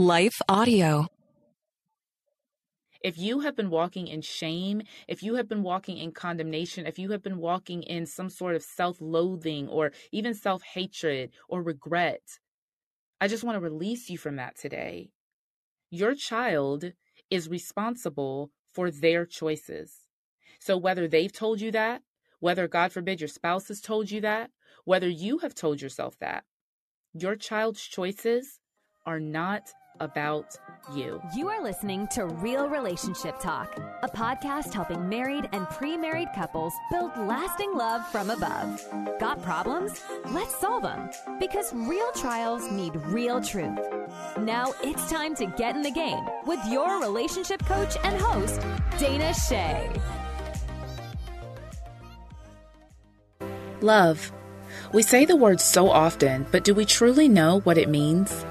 Life Audio. If you have been walking in shame, if you have been walking in condemnation, if you have been walking in some sort of self loathing or even self hatred or regret, I just want to release you from that today. Your child is responsible for their choices. So whether they've told you that, whether God forbid your spouse has told you that, whether you have told yourself that, your child's choices are not about you. You are listening to Real Relationship Talk, a podcast helping married and pre married couples build lasting love from above. Got problems? Let's solve them because real trials need real truth. Now it's time to get in the game with your relationship coach and host, Dana Che. Love. We say the word so often, but do we truly know what it means?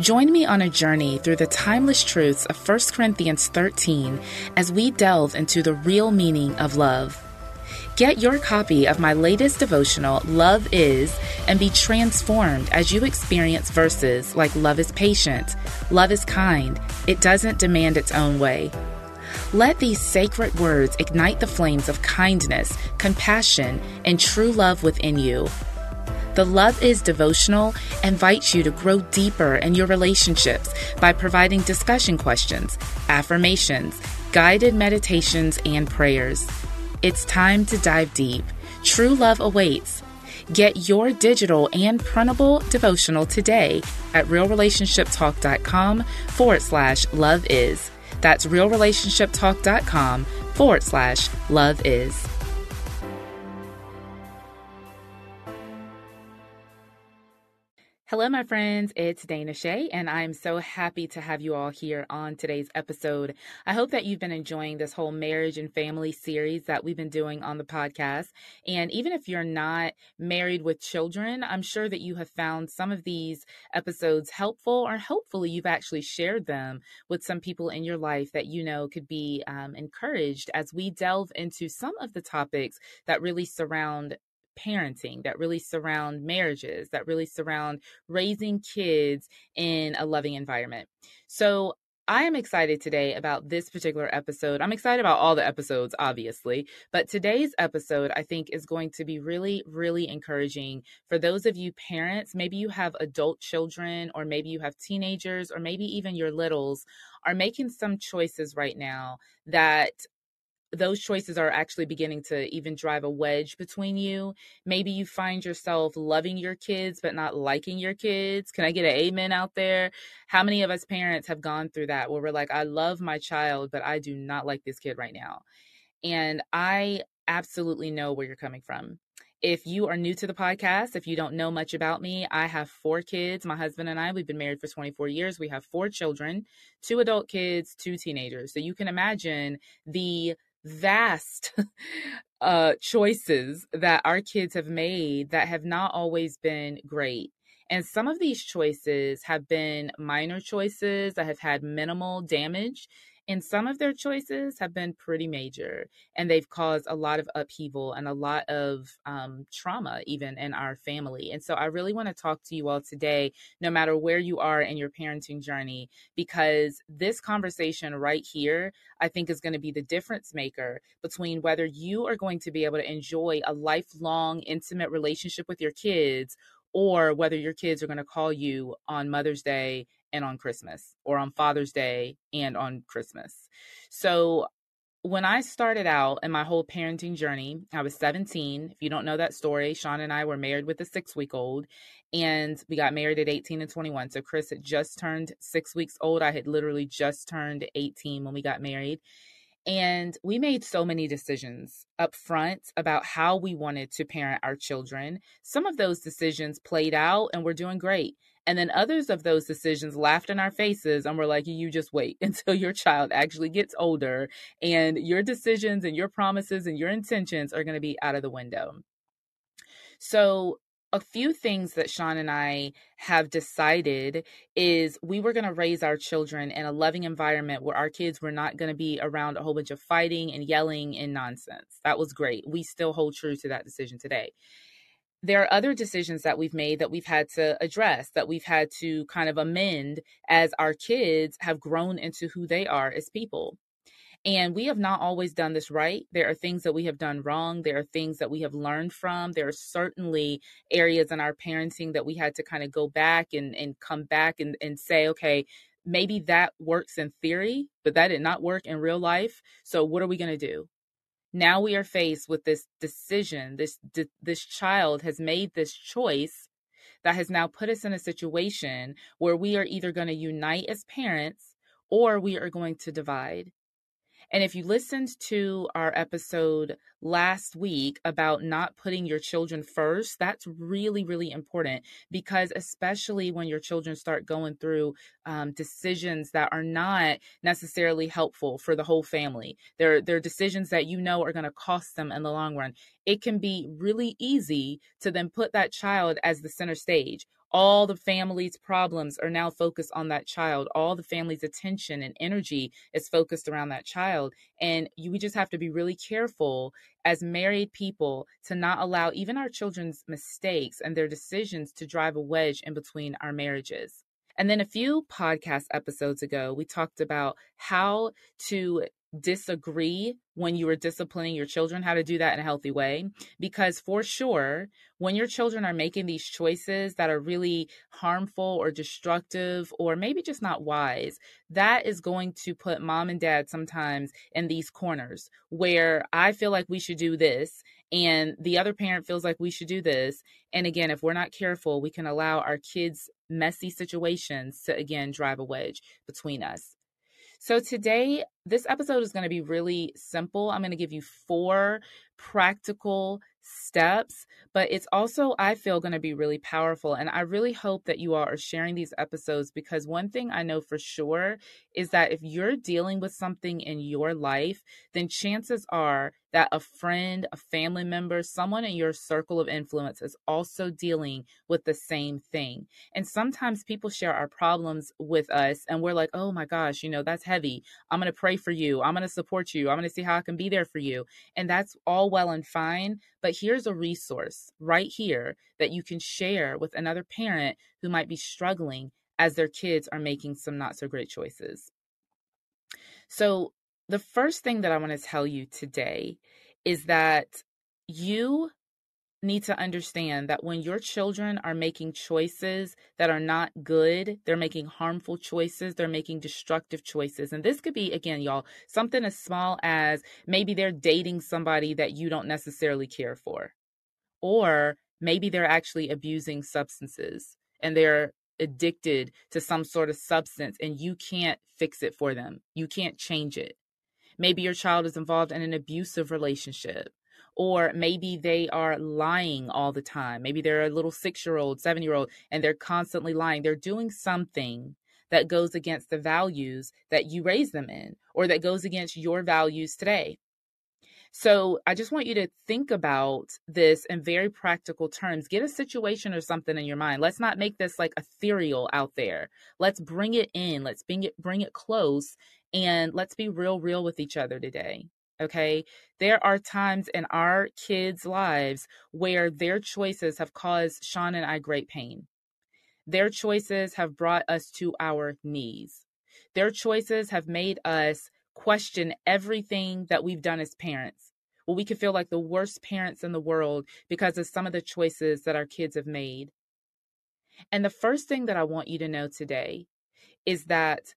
Join me on a journey through the timeless truths of 1 Corinthians 13 as we delve into the real meaning of love. Get your copy of my latest devotional, Love Is, and be transformed as you experience verses like Love is patient, Love is kind, it doesn't demand its own way. Let these sacred words ignite the flames of kindness, compassion, and true love within you. The Love Is devotional invites you to grow deeper in your relationships by providing discussion questions, affirmations, guided meditations, and prayers. It's time to dive deep. True love awaits. Get your digital and printable devotional today at realrelationshiptalk.com forward slash love is. That's realrelationshiptalk.com forward slash love is. Hello, my friends. It's Dana Che, and I'm so happy to have you all here on today's episode. I hope that you've been enjoying this whole marriage and family series that we've been doing on the podcast. And even if you're not married with children, I'm sure that you have found some of these episodes helpful, or hopefully you've actually shared them with some people in your life that you know could be um, encouraged as we delve into some of the topics that really surround parenting that really surround marriages, that really surround raising kids in a loving environment. So, I am excited today about this particular episode. I'm excited about all the episodes, obviously, but today's episode I think is going to be really, really encouraging for those of you parents. Maybe you have adult children, or maybe you have teenagers, or maybe even your littles are making some choices right now that those choices are actually beginning to even drive a wedge between you. Maybe you find yourself loving your kids but not liking your kids. Can I get an amen out there? How many of us parents have gone through that where we're like, I love my child, but I do not like this kid right now? And I absolutely know where you're coming from. If you are new to the podcast, if you don't know much about me, I have four kids. My husband and I, we've been married for 24 years. We have four children, two adult kids, two teenagers. So you can imagine the vast uh, choices that our kids have made that have not always been great. And some of these choices have been minor choices that have had minimal damage and some of their choices have been pretty major and they've caused a lot of upheaval and a lot of um, trauma, even in our family. And so I really want to talk to you all today, no matter where you are in your parenting journey, because this conversation right here, I think, is going to be the difference maker between whether you are going to be able to enjoy a lifelong, intimate relationship with your kids or whether your kids are going to call you on Mother's Day and on Christmas, or on Father's Day and on Christmas. So when I started out in my whole parenting journey, I was 17. If you don't know that story, Sean and I were married with a six week old, and we got married at 18 and 21. So Chris had just turned six weeks old. I had literally just turned 18 when we got married. And we made so many decisions up front about how we wanted to parent our children. Some of those decisions played out and we're doing great. And then others of those decisions laughed in our faces and were like, you just wait until your child actually gets older and your decisions and your promises and your intentions are going to be out of the window. So, a few things that Sean and I have decided is we were going to raise our children in a loving environment where our kids were not going to be around a whole bunch of fighting and yelling and nonsense. That was great. We still hold true to that decision today there are other decisions that we've made that we've had to address, that we've had to kind of amend as our kids have grown into who they are as people. And we have not always done this right. There are things that we have done wrong. There are things that we have learned from. There are certainly areas in our parenting that we had to kind of go back and, and come back and, and say, okay, maybe that works in theory, but that did not work in real life. So what are we going to do? Now we are faced with this decision this this child has made this choice that has now put us in a situation where we are either going to unite as parents or we are going to divide and if you listened to our episode last week about not putting your children first, that's really, really important because, especially when your children start going through um, decisions that are not necessarily helpful for the whole family, they're, they're decisions that you know are going to cost them in the long run. It can be really easy to then put that child as the center stage all the family's problems are now focused on that child. All the family's attention and energy is focused around that child. And you, we just have to be really careful as married people to not allow even our children's mistakes and their decisions to drive a wedge in between our marriages. And then a few podcast episodes ago, we talked about how to disagree when you are disciplining your children, how to do that in a healthy way. Because for sure, when your children are making these choices that are really harmful or destructive or maybe just not wise, that is going to put mom and dad sometimes in these corners where I feel like we should do this and the other parent feels like we should do this. And again, if we're not careful, we can allow our kids' messy situations to again drive a wedge between us. So, today, this episode is going to be really simple. I'm going to give you four practical steps, but it's also, I feel, going to be really powerful. And I really hope that you all are sharing these episodes because one thing I know for sure is that if you're dealing with something in your life, then chances are that a friend, a family member, someone in your circle of influence is also dealing with the same thing. And sometimes people share our problems with us and we're like, oh my gosh, you know, that's heavy. I'm going to pray for you. I'm going to support you. I'm going to see how I can be there for you. And that's all well and fine. But here's a resource right here that you can share with another parent who might be struggling as their kids are making some not so great choices. So, the first thing that I want to tell you today is that you need to understand that when your children are making choices that are not good, they're making harmful choices, they're making destructive choices. And this could be, again, y'all, something as small as maybe they're dating somebody that you don't necessarily care for, or maybe they're actually abusing substances and they're addicted to some sort of substance and you can't fix it for them. You can't change it. Maybe your child is involved in an abusive relationship, or maybe they are lying all the time. Maybe they're a little six year old, seven year old, and they're constantly lying. They're doing something that goes against the values that you raise them in, or that goes against your values today. So I just want you to think about this in very practical terms. Get a situation or something in your mind. Let's not make this like ethereal out there. Let's bring it in. Let's bring it bring it close and let's be real real with each other today. Okay? There are times in our kids' lives where their choices have caused Sean and I great pain. Their choices have brought us to our knees. Their choices have made us question everything that we've done as parents. Well, we can feel like the worst parents in the world because of some of the choices that our kids have made. And the first thing that I want you to know today is that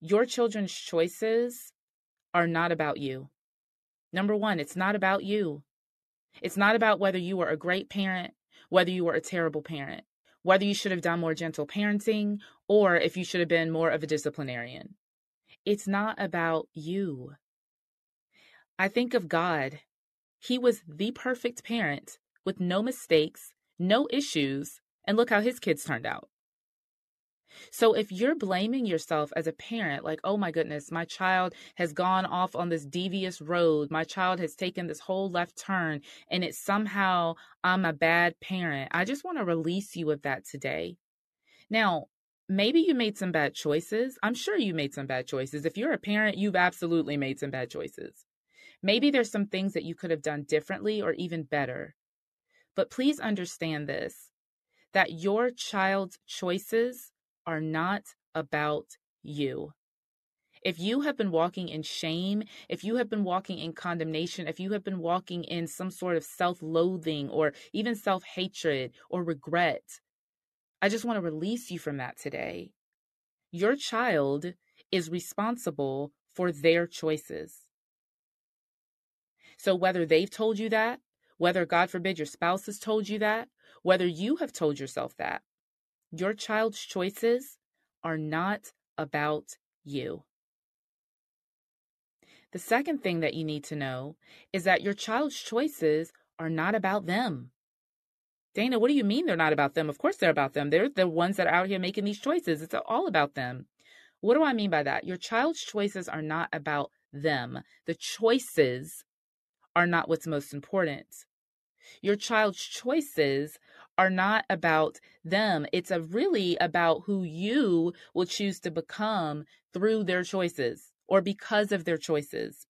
your children's choices are not about you. Number one, it's not about you. It's not about whether you were a great parent, whether you were a terrible parent, whether you should have done more gentle parenting, or if you should have been more of a disciplinarian. It's not about you. I think of God. He was the perfect parent with no mistakes, no issues, and look how his kids turned out. So if you're blaming yourself as a parent, like, oh my goodness, my child has gone off on this devious road, my child has taken this whole left turn, and it's somehow I'm a bad parent, I just want to release you of that today. Now, maybe you made some bad choices. I'm sure you made some bad choices. If you're a parent, you've absolutely made some bad choices. Maybe there's some things that you could have done differently or even better. But please understand this that your child's choices are not about you. If you have been walking in shame, if you have been walking in condemnation, if you have been walking in some sort of self loathing or even self hatred or regret, I just want to release you from that today. Your child is responsible for their choices. So, whether they've told you that, whether, God forbid, your spouse has told you that, whether you have told yourself that, your child's choices are not about you. The second thing that you need to know is that your child's choices are not about them. Dana, what do you mean they're not about them? Of course they're about them. They're the ones that are out here making these choices. It's all about them. What do I mean by that? Your child's choices are not about them. The choices are not what's most important. Your child's choices are not about them. It's a really about who you will choose to become through their choices or because of their choices.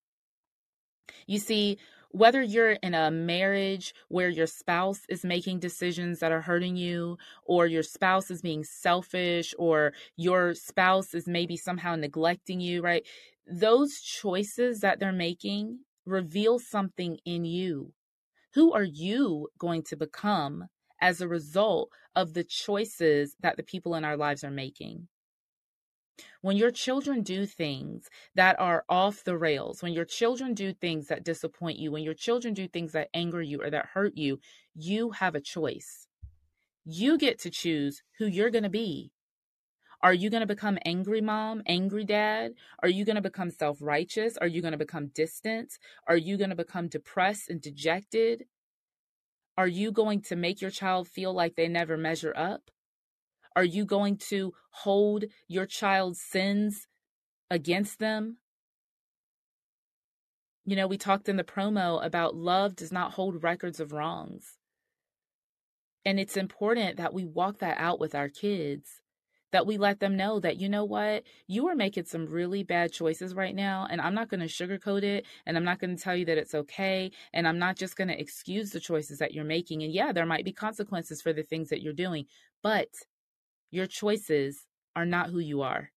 You see, whether you're in a marriage where your spouse is making decisions that are hurting you, or your spouse is being selfish, or your spouse is maybe somehow neglecting you, right? Those choices that they're making reveal something in you. Who are you going to become as a result of the choices that the people in our lives are making? When your children do things that are off the rails, when your children do things that disappoint you, when your children do things that anger you or that hurt you, you have a choice. You get to choose who you're going to be. Are you going to become angry mom, angry dad? Are you going to become self righteous? Are you going to become distant? Are you going to become depressed and dejected? Are you going to make your child feel like they never measure up? Are you going to hold your child's sins against them? You know, we talked in the promo about love does not hold records of wrongs. And it's important that we walk that out with our kids, that we let them know that, you know what, you are making some really bad choices right now. And I'm not going to sugarcoat it. And I'm not going to tell you that it's okay. And I'm not just going to excuse the choices that you're making. And yeah, there might be consequences for the things that you're doing, but your choices are not who you are.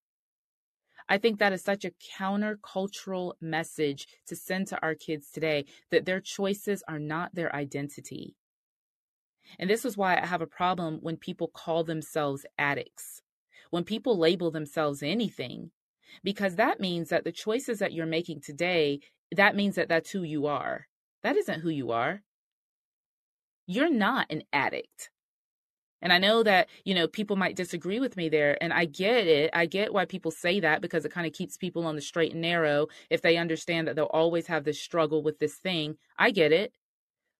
I think that is such a countercultural message to send to our kids today that their choices are not their identity. And this is why I have a problem when people call themselves addicts, when people label themselves anything, because that means that the choices that you're making today, that means that that's who you are. That isn't who you are. You're not an addict. And I know that, you know, people might disagree with me there. And I get it. I get why people say that because it kind of keeps people on the straight and narrow if they understand that they'll always have this struggle with this thing. I get it.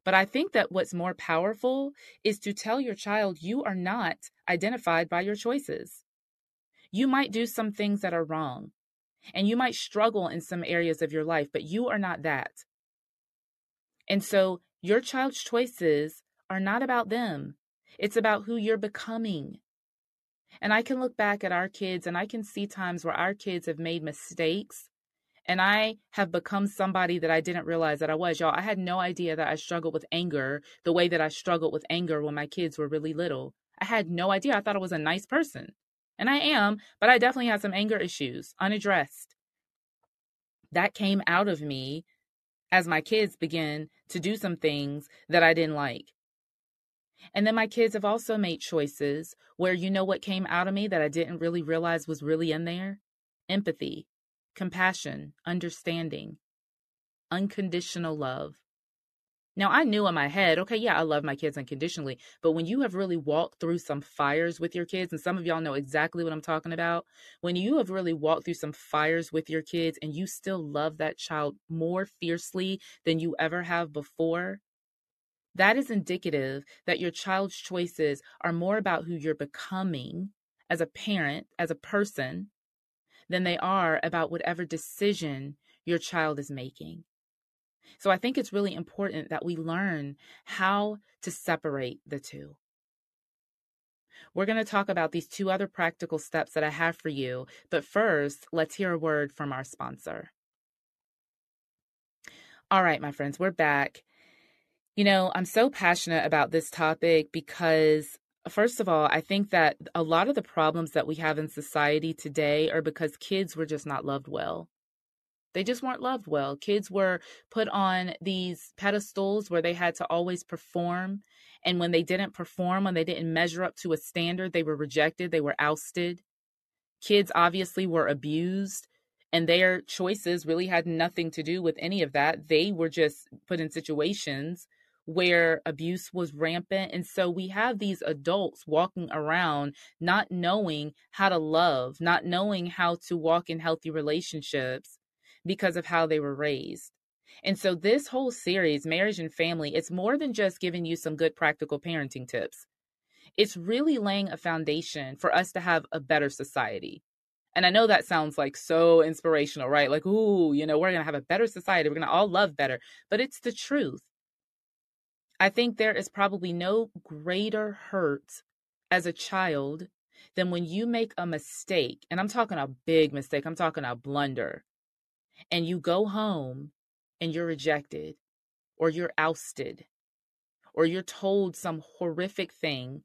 But I think that what's more powerful is to tell your child you are not identified by your choices. You might do some things that are wrong, and you might struggle in some areas of your life, but you are not that. And so your child's choices are not about them. It's about who you're becoming. And I can look back at our kids and I can see times where our kids have made mistakes and I have become somebody that I didn't realize that I was. Y'all, I had no idea that I struggled with anger the way that I struggled with anger when my kids were really little. I had no idea. I thought I was a nice person. And I am, but I definitely had some anger issues unaddressed. That came out of me as my kids began to do some things that I didn't like. And then my kids have also made choices where you know what came out of me that I didn't really realize was really in there? Empathy, compassion, understanding, unconditional love. Now, I knew in my head, okay, yeah, I love my kids unconditionally. But when you have really walked through some fires with your kids, and some of y'all know exactly what I'm talking about, when you have really walked through some fires with your kids and you still love that child more fiercely than you ever have before, that is indicative that your child's choices are more about who you're becoming as a parent, as a person, than they are about whatever decision your child is making. So I think it's really important that we learn how to separate the two. We're going to talk about these two other practical steps that I have for you, but first, let's hear a word from our sponsor. All right, my friends, we're back. You know, I'm so passionate about this topic because, first of all, I think that a lot of the problems that we have in society today are because kids were just not loved well. They just weren't loved well. Kids were put on these pedestals where they had to always perform. And when they didn't perform, when they didn't measure up to a standard, they were rejected, they were ousted. Kids obviously were abused, and their choices really had nothing to do with any of that. They were just put in situations where abuse was rampant. And so we have these adults walking around not knowing how to love, not knowing how to walk in healthy relationships because of how they were raised. And so this whole series, Marriage and Family, it's more than just giving you some good practical parenting tips. It's really laying a foundation for us to have a better society. And I know that sounds like so inspirational, right? Like, ooh, you know, we're going to have a better society. We're going to all love better. But it's the truth. I think there is probably no greater hurt as a child than when you make a mistake. And I'm talking a big mistake, I'm talking a blunder and you go home and you're rejected or you're ousted or you're told some horrific thing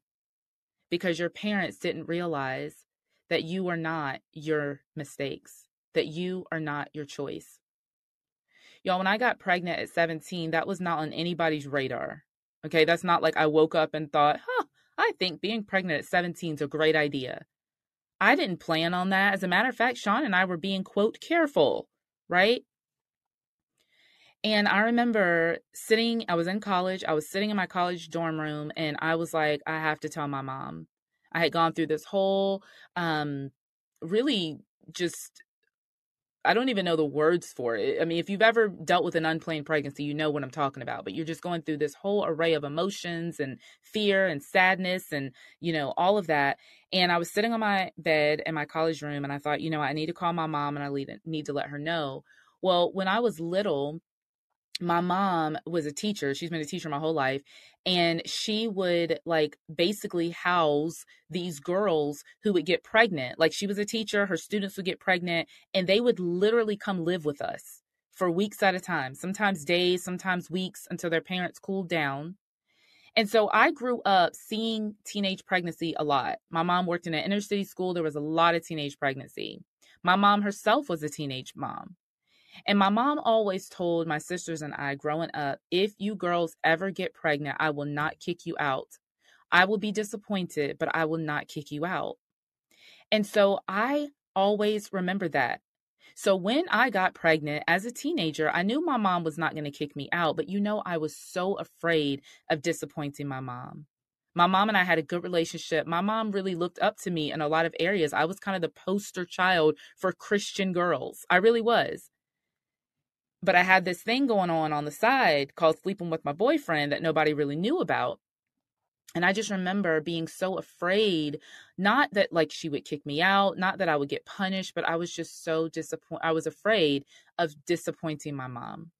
because your parents didn't realize that you are not your mistakes, that you are not your choice. Y'all, when I got pregnant at 17, that was not on anybody's radar. Okay, that's not like I woke up and thought, huh, I think being pregnant at 17 is a great idea. I didn't plan on that. As a matter of fact, Sean and I were being, quote, careful right? And I remember sitting, I was in college, I was sitting in my college dorm room, and I was like, I have to tell my mom. I had gone through this whole, um, really just, I don't even know the words for it. I mean, if you've ever dealt with an unplanned pregnancy, you know what I'm talking about, but you're just going through this whole array of emotions and fear and sadness and, you know, all of that. And I was sitting on my bed in my college room and I thought, you know, I need to call my mom and I need to let her know. Well, when I was little, my mom was a teacher. She's been a teacher my whole life. And she would like basically house these girls who would get pregnant. Like she was a teacher, her students would get pregnant, and they would literally come live with us for weeks at a time, sometimes days, sometimes weeks until their parents cooled down. And so I grew up seeing teenage pregnancy a lot. My mom worked in an inner city school. There was a lot of teenage pregnancy. My mom herself was a teenage mom. And my mom always told my sisters and I growing up if you girls ever get pregnant, I will not kick you out. I will be disappointed, but I will not kick you out. And so I always remember that. So when I got pregnant as a teenager, I knew my mom was not going to kick me out, but you know, I was so afraid of disappointing my mom. My mom and I had a good relationship. My mom really looked up to me in a lot of areas. I was kind of the poster child for Christian girls. I really was. But I had this thing going on on the side called sleeping with my boyfriend that nobody really knew about. And I just remember being so afraid, not that like she would kick me out, not that I would get punished, but I was just so disappointed. I was afraid of disappointing my mom.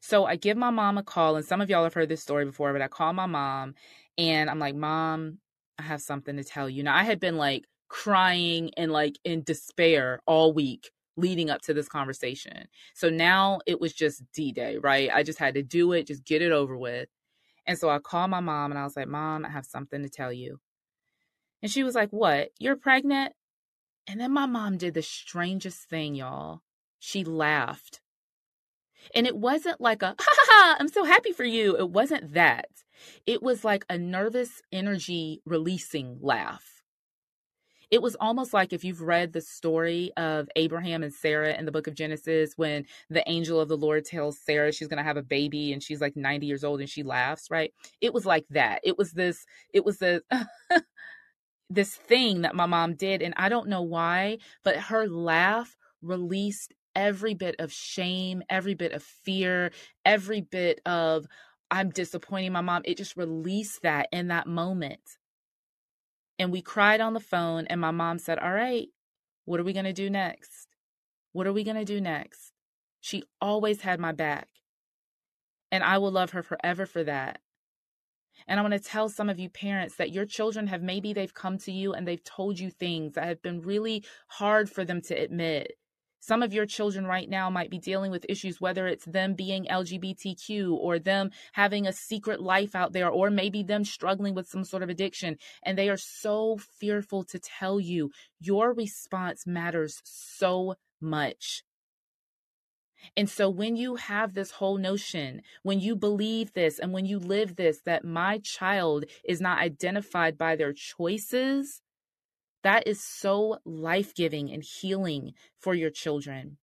So I give my mom a call, and some of y'all have heard this story before, but I call my mom and I'm like, Mom, I have something to tell you. Now, I had been like crying and like in despair all week leading up to this conversation. So now it was just D Day, right? I just had to do it, just get it over with. And so I called my mom and I was like, Mom, I have something to tell you. And she was like, What? You're pregnant? And then my mom did the strangest thing, y'all. She laughed. And it wasn't like a, ha ha ha, I'm so happy for you. It wasn't that. It was like a nervous energy releasing laugh it was almost like if you've read the story of Abraham and Sarah in the book of Genesis, when the angel of the Lord tells Sarah she's going to have a baby and she's like 90 years old and she laughs, right? It was like that. It was this, it was the, this thing that my mom did. And I don't know why, but her laugh released every bit of shame, every bit of fear, every bit of, I'm disappointing my mom. It just released that in that moment. And we cried on the phone, and my mom said, All right, what are we going to do next? What are we going to do next? She always had my back. And I will love her forever for that. And I want to tell some of you parents that your children have maybe they've come to you and they've told you things that have been really hard for them to admit. Some of your children right now might be dealing with issues, whether it's them being LGBTQ or them having a secret life out there, or maybe them struggling with some sort of addiction. And they are so fearful to tell you. Your response matters so much. And so when you have this whole notion, when you believe this and when you live this, that my child is not identified by their choices, that is so life giving and healing for your children.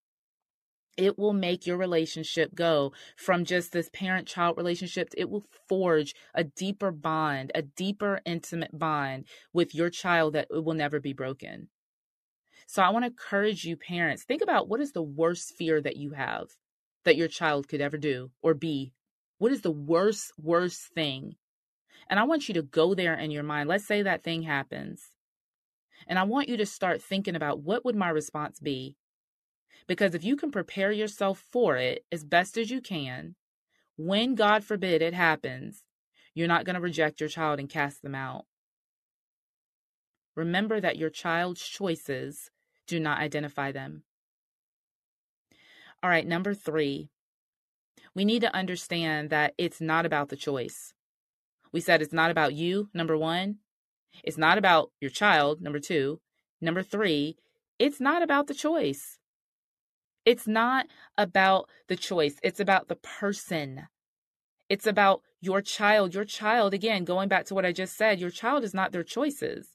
It will make your relationship go from just this parent child relationship. It will forge a deeper bond, a deeper intimate bond with your child that will never be broken. So I want to encourage you, parents, think about what is the worst fear that you have that your child could ever do or be. What is the worst, worst thing? And I want you to go there in your mind. Let's say that thing happens. And I want you to start thinking about what would my response be? Because if you can prepare yourself for it as best as you can, when God forbid it happens, you're not going to reject your child and cast them out. Remember that your child's choices do not identify them. All right, number three, we need to understand that it's not about the choice. We said it's not about you, number one, it's not about your child, number two. Number three, it's not about the choice. It's not about the choice, it's about the person. It's about your child. Your child, again, going back to what I just said, your child is not their choices.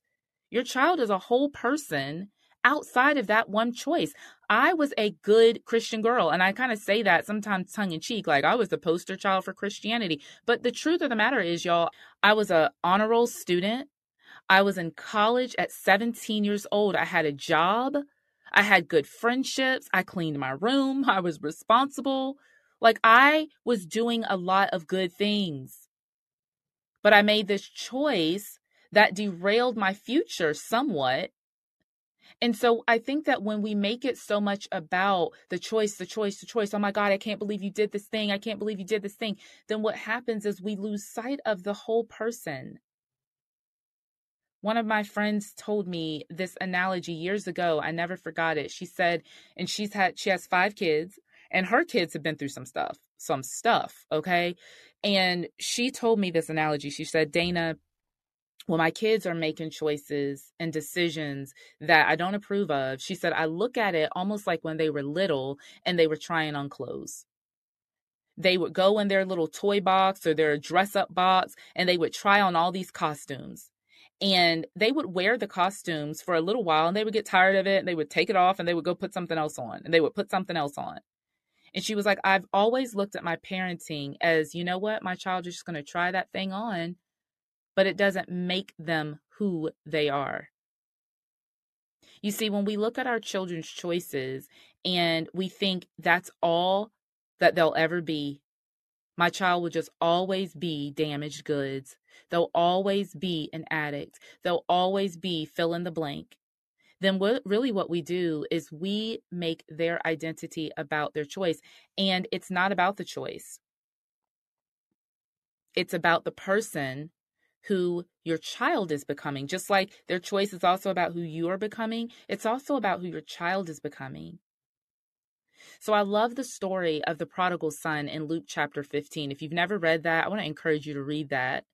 Your child is a whole person outside of that one choice. I was a good Christian girl, and I kind of say that sometimes tongue in cheek, like I was the poster child for Christianity. But the truth of the matter is, y'all, I was a honor roll student. I was in college at 17 years old. I had a job. I had good friendships. I cleaned my room. I was responsible. Like I was doing a lot of good things. But I made this choice that derailed my future somewhat. And so I think that when we make it so much about the choice, the choice, the choice, oh my God, I can't believe you did this thing. I can't believe you did this thing. Then what happens is we lose sight of the whole person. One of my friends told me this analogy years ago. I never forgot it. She said, and she's had, she has five kids, and her kids have been through some stuff, some stuff. Okay. And she told me this analogy. She said, Dana, when my kids are making choices and decisions that I don't approve of, she said, I look at it almost like when they were little and they were trying on clothes. They would go in their little toy box or their dress up box and they would try on all these costumes and they would wear the costumes for a little while and they would get tired of it and they would take it off and they would go put something else on and they would put something else on. And she was like, I've always looked at my parenting as, you know what, my child is just going to try that thing on, but it doesn't make them who they are. You see, when we look at our children's choices and we think that's all that they'll ever be, my child will just always be damaged goods. They'll always be an addict. They'll always be fill in the blank. Then, what really what we do is we make their identity about their choice. And it's not about the choice, it's about the person who your child is becoming. Just like their choice is also about who you are becoming, it's also about who your child is becoming. So I love the story of the prodigal son in Luke chapter 15. If you've never read that, I want to encourage you to read that.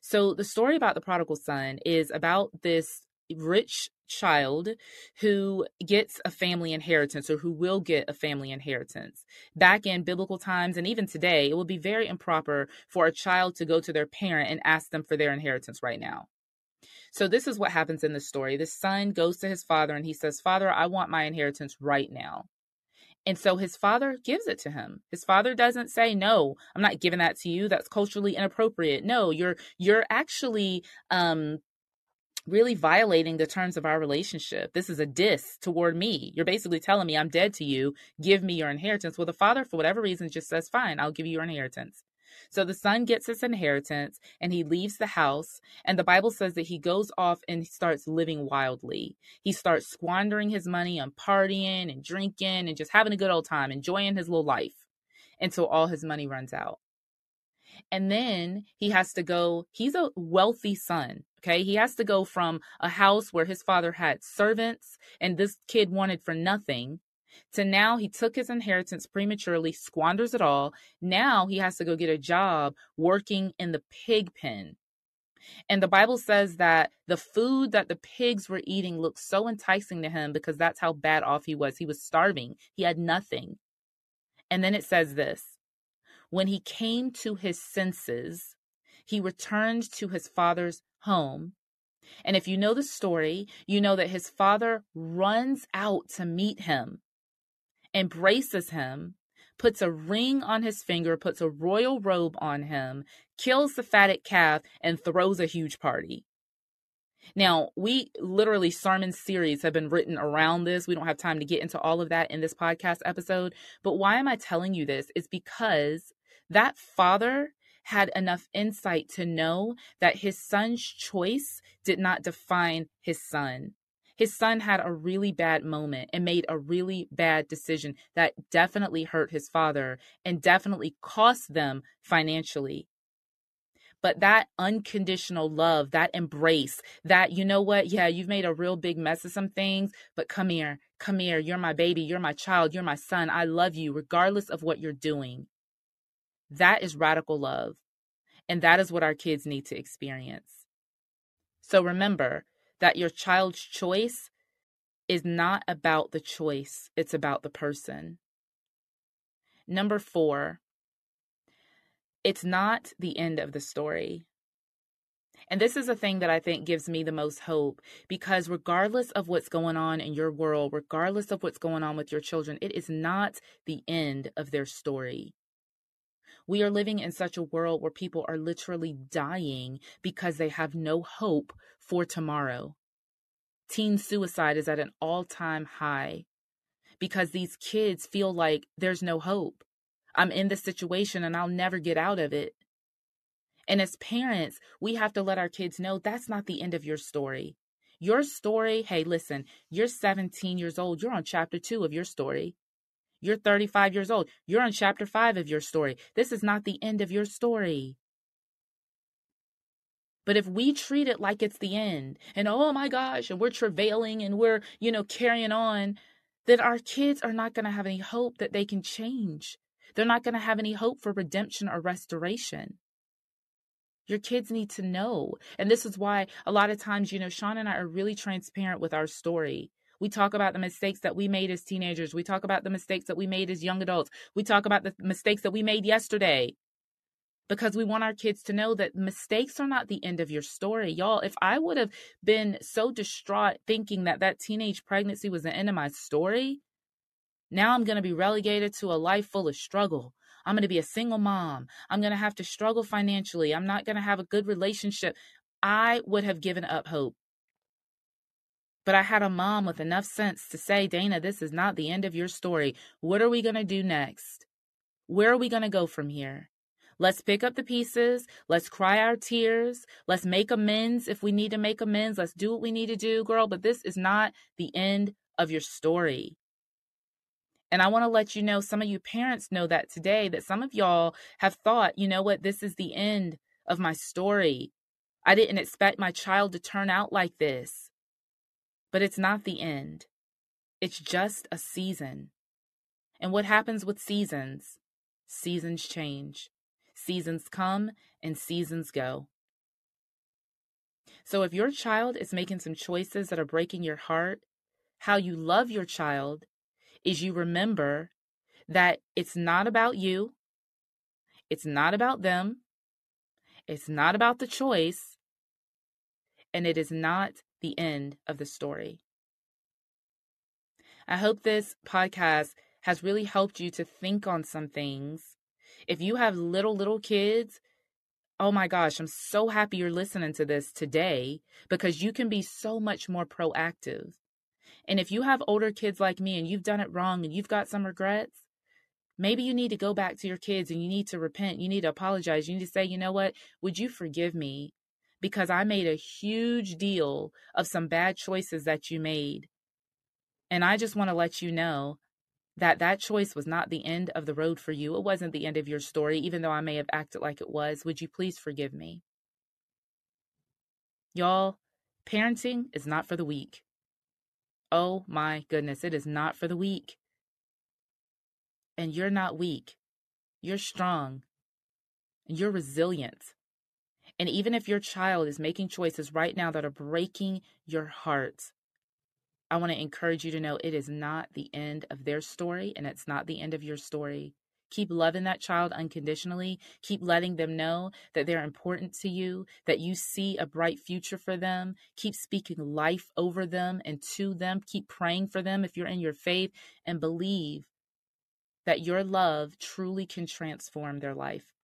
So the story about the prodigal son is about this rich child who gets a family inheritance or who will get a family inheritance. Back in biblical times and even today, it would be very improper for a child to go to their parent and ask them for their inheritance right now. So this is what happens in the story. The son goes to his father and he says, "Father, I want my inheritance right now." And so his father gives it to him. His father doesn't say, "No, I'm not giving that to you. That's culturally inappropriate." No, you're you're actually um really violating the terms of our relationship. This is a diss toward me. You're basically telling me I'm dead to you. Give me your inheritance. Well, the father, for whatever reason, just says, "Fine, I'll give you your inheritance." So the son gets his inheritance and he leaves the house. And the Bible says that he goes off and starts living wildly. He starts squandering his money on partying and drinking and just having a good old time, enjoying his little life until all his money runs out. And then he has to go, he's a wealthy son. Okay. He has to go from a house where his father had servants and this kid wanted for nothing to now he took his inheritance prematurely, squanders it all. Now he has to go get a job working in the pig pen. And the Bible says that the food that the pigs were eating looked so enticing to him because that's how bad off he was. He was starving, he had nothing. And then it says this when he came to his senses, he returned to his father's home. And if you know the story, you know that his father runs out to meet him, embraces him, puts a ring on his finger, puts a royal robe on him, kills the fatted calf, and throws a huge party. Now, we literally sermon series have been written around this. We don't have time to get into all of that in this podcast episode. But why am I telling you this? Is because that father had enough insight to know that his son's choice did not define his son. His son had a really bad moment and made a really bad decision that definitely hurt his father and definitely cost them financially. But that unconditional love, that embrace, that, you know what? Yeah, you've made a real big mess of some things, but come here, come here. You're my baby. You're my child. You're my son. I love you, regardless of what you're doing. That is radical love. And that is what our kids need to experience. So remember that your child's choice is not about the choice, it's about the person. Number four, it's not the end of the story. And this is a thing that I think gives me the most hope because, regardless of what's going on in your world, regardless of what's going on with your children, it is not the end of their story. We are living in such a world where people are literally dying because they have no hope for tomorrow. Teen suicide is at an all time high because these kids feel like there's no hope. I'm in this situation and I'll never get out of it. And as parents, we have to let our kids know that's not the end of your story. Your story, hey, listen, you're 17 years old. You're on chapter two of your story. You're 35 years old. You're on chapter five of your story. This is not the end of your story. But if we treat it like it's the end and oh my gosh, and we're travailing and we're, you know, carrying on, then our kids are not going to have any hope that they can change. They're not going to have any hope for redemption or restoration. Your kids need to know. And this is why a lot of times, you know, Sean and I are really transparent with our story. We talk about the mistakes that we made as teenagers. We talk about the mistakes that we made as young adults. We talk about the mistakes that we made yesterday because we want our kids to know that mistakes are not the end of your story. Y'all, if I would have been so distraught thinking that that teenage pregnancy was the end of my story, now I'm going to be relegated to a life full of struggle. I'm going to be a single mom. I'm going to have to struggle financially. I'm not going to have a good relationship. I would have given up hope. But I had a mom with enough sense to say, Dana, this is not the end of your story. What are we going to do next? Where are we going to go from here? Let's pick up the pieces. Let's cry our tears. Let's make amends if we need to make amends. Let's do what we need to do, girl. But this is not the end of your story. And I want to let you know, some of you parents know that today, that some of y'all have thought, you know what, this is the end of my story. I didn't expect my child to turn out like this. But it's not the end, it's just a season. And what happens with seasons? Seasons change, seasons come, and seasons go. So if your child is making some choices that are breaking your heart, how you love your child is you remember that it's not about you, it's not about them, it's not about the choice, and it is not the end of the story. I hope this podcast has really helped you to think on some things. If you have little, little kids, oh my gosh, I'm so happy you're listening to this today because you can be so much more proactive. And if you have older kids like me and you've done it wrong and you've got some regrets, maybe you need to go back to your kids and you need to repent. You need to apologize. You need to say, you know what? Would you forgive me? Because I made a huge deal of some bad choices that you made. And I just want to let you know that that choice was not the end of the road for you. It wasn't the end of your story, even though I may have acted like it was. Would you please forgive me? Y'all, parenting is not for the weak. Oh my goodness, it is not for the weak. And you're not weak. You're strong. And you're resilient. And even if your child is making choices right now that are breaking your heart, I want to encourage you to know it is not the end of their story and it's not the end of your story. Keep loving that child unconditionally. Keep letting them know that they're important to you, that you see a bright future for them. Keep speaking life over them and to them. Keep praying for them if you're in your faith and believe that your love truly can transform their life.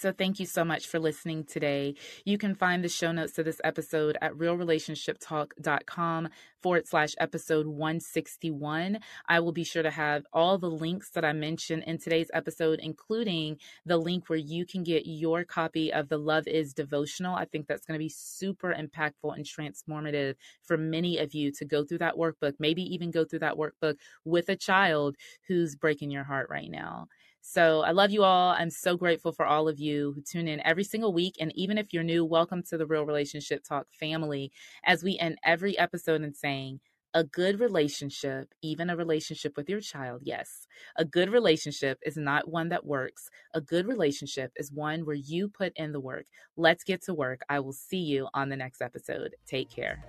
So, thank you so much for listening today. You can find the show notes to this episode at realrelationshiptalk.com forward slash episode 161. I will be sure to have all the links that I mentioned in today's episode, including the link where you can get your copy of the Love is devotional. I think that's going to be super impactful and transformative for many of you to go through that workbook, maybe even go through that workbook with a child who's breaking your heart right now. So I love you all. I'm so grateful for all of you who tune in every single week. And even if you're new, welcome to the Real Relationship Talk family as we end every episode in saying, a good relationship, even a relationship with your child, yes. A good relationship is not one that works. A good relationship is one where you put in the work. Let's get to work. I will see you on the next episode. Take care.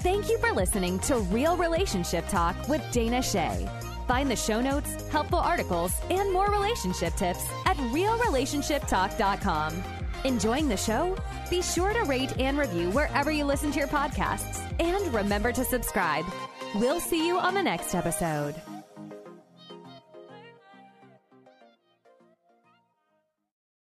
Thank you for listening to Real Relationship Talk with Dana Che. Find the show notes, helpful articles, and more relationship tips at realrelationshiptalk.com. Enjoying the show? Be sure to rate and review wherever you listen to your podcasts. And remember to subscribe. We'll see you on the next episode.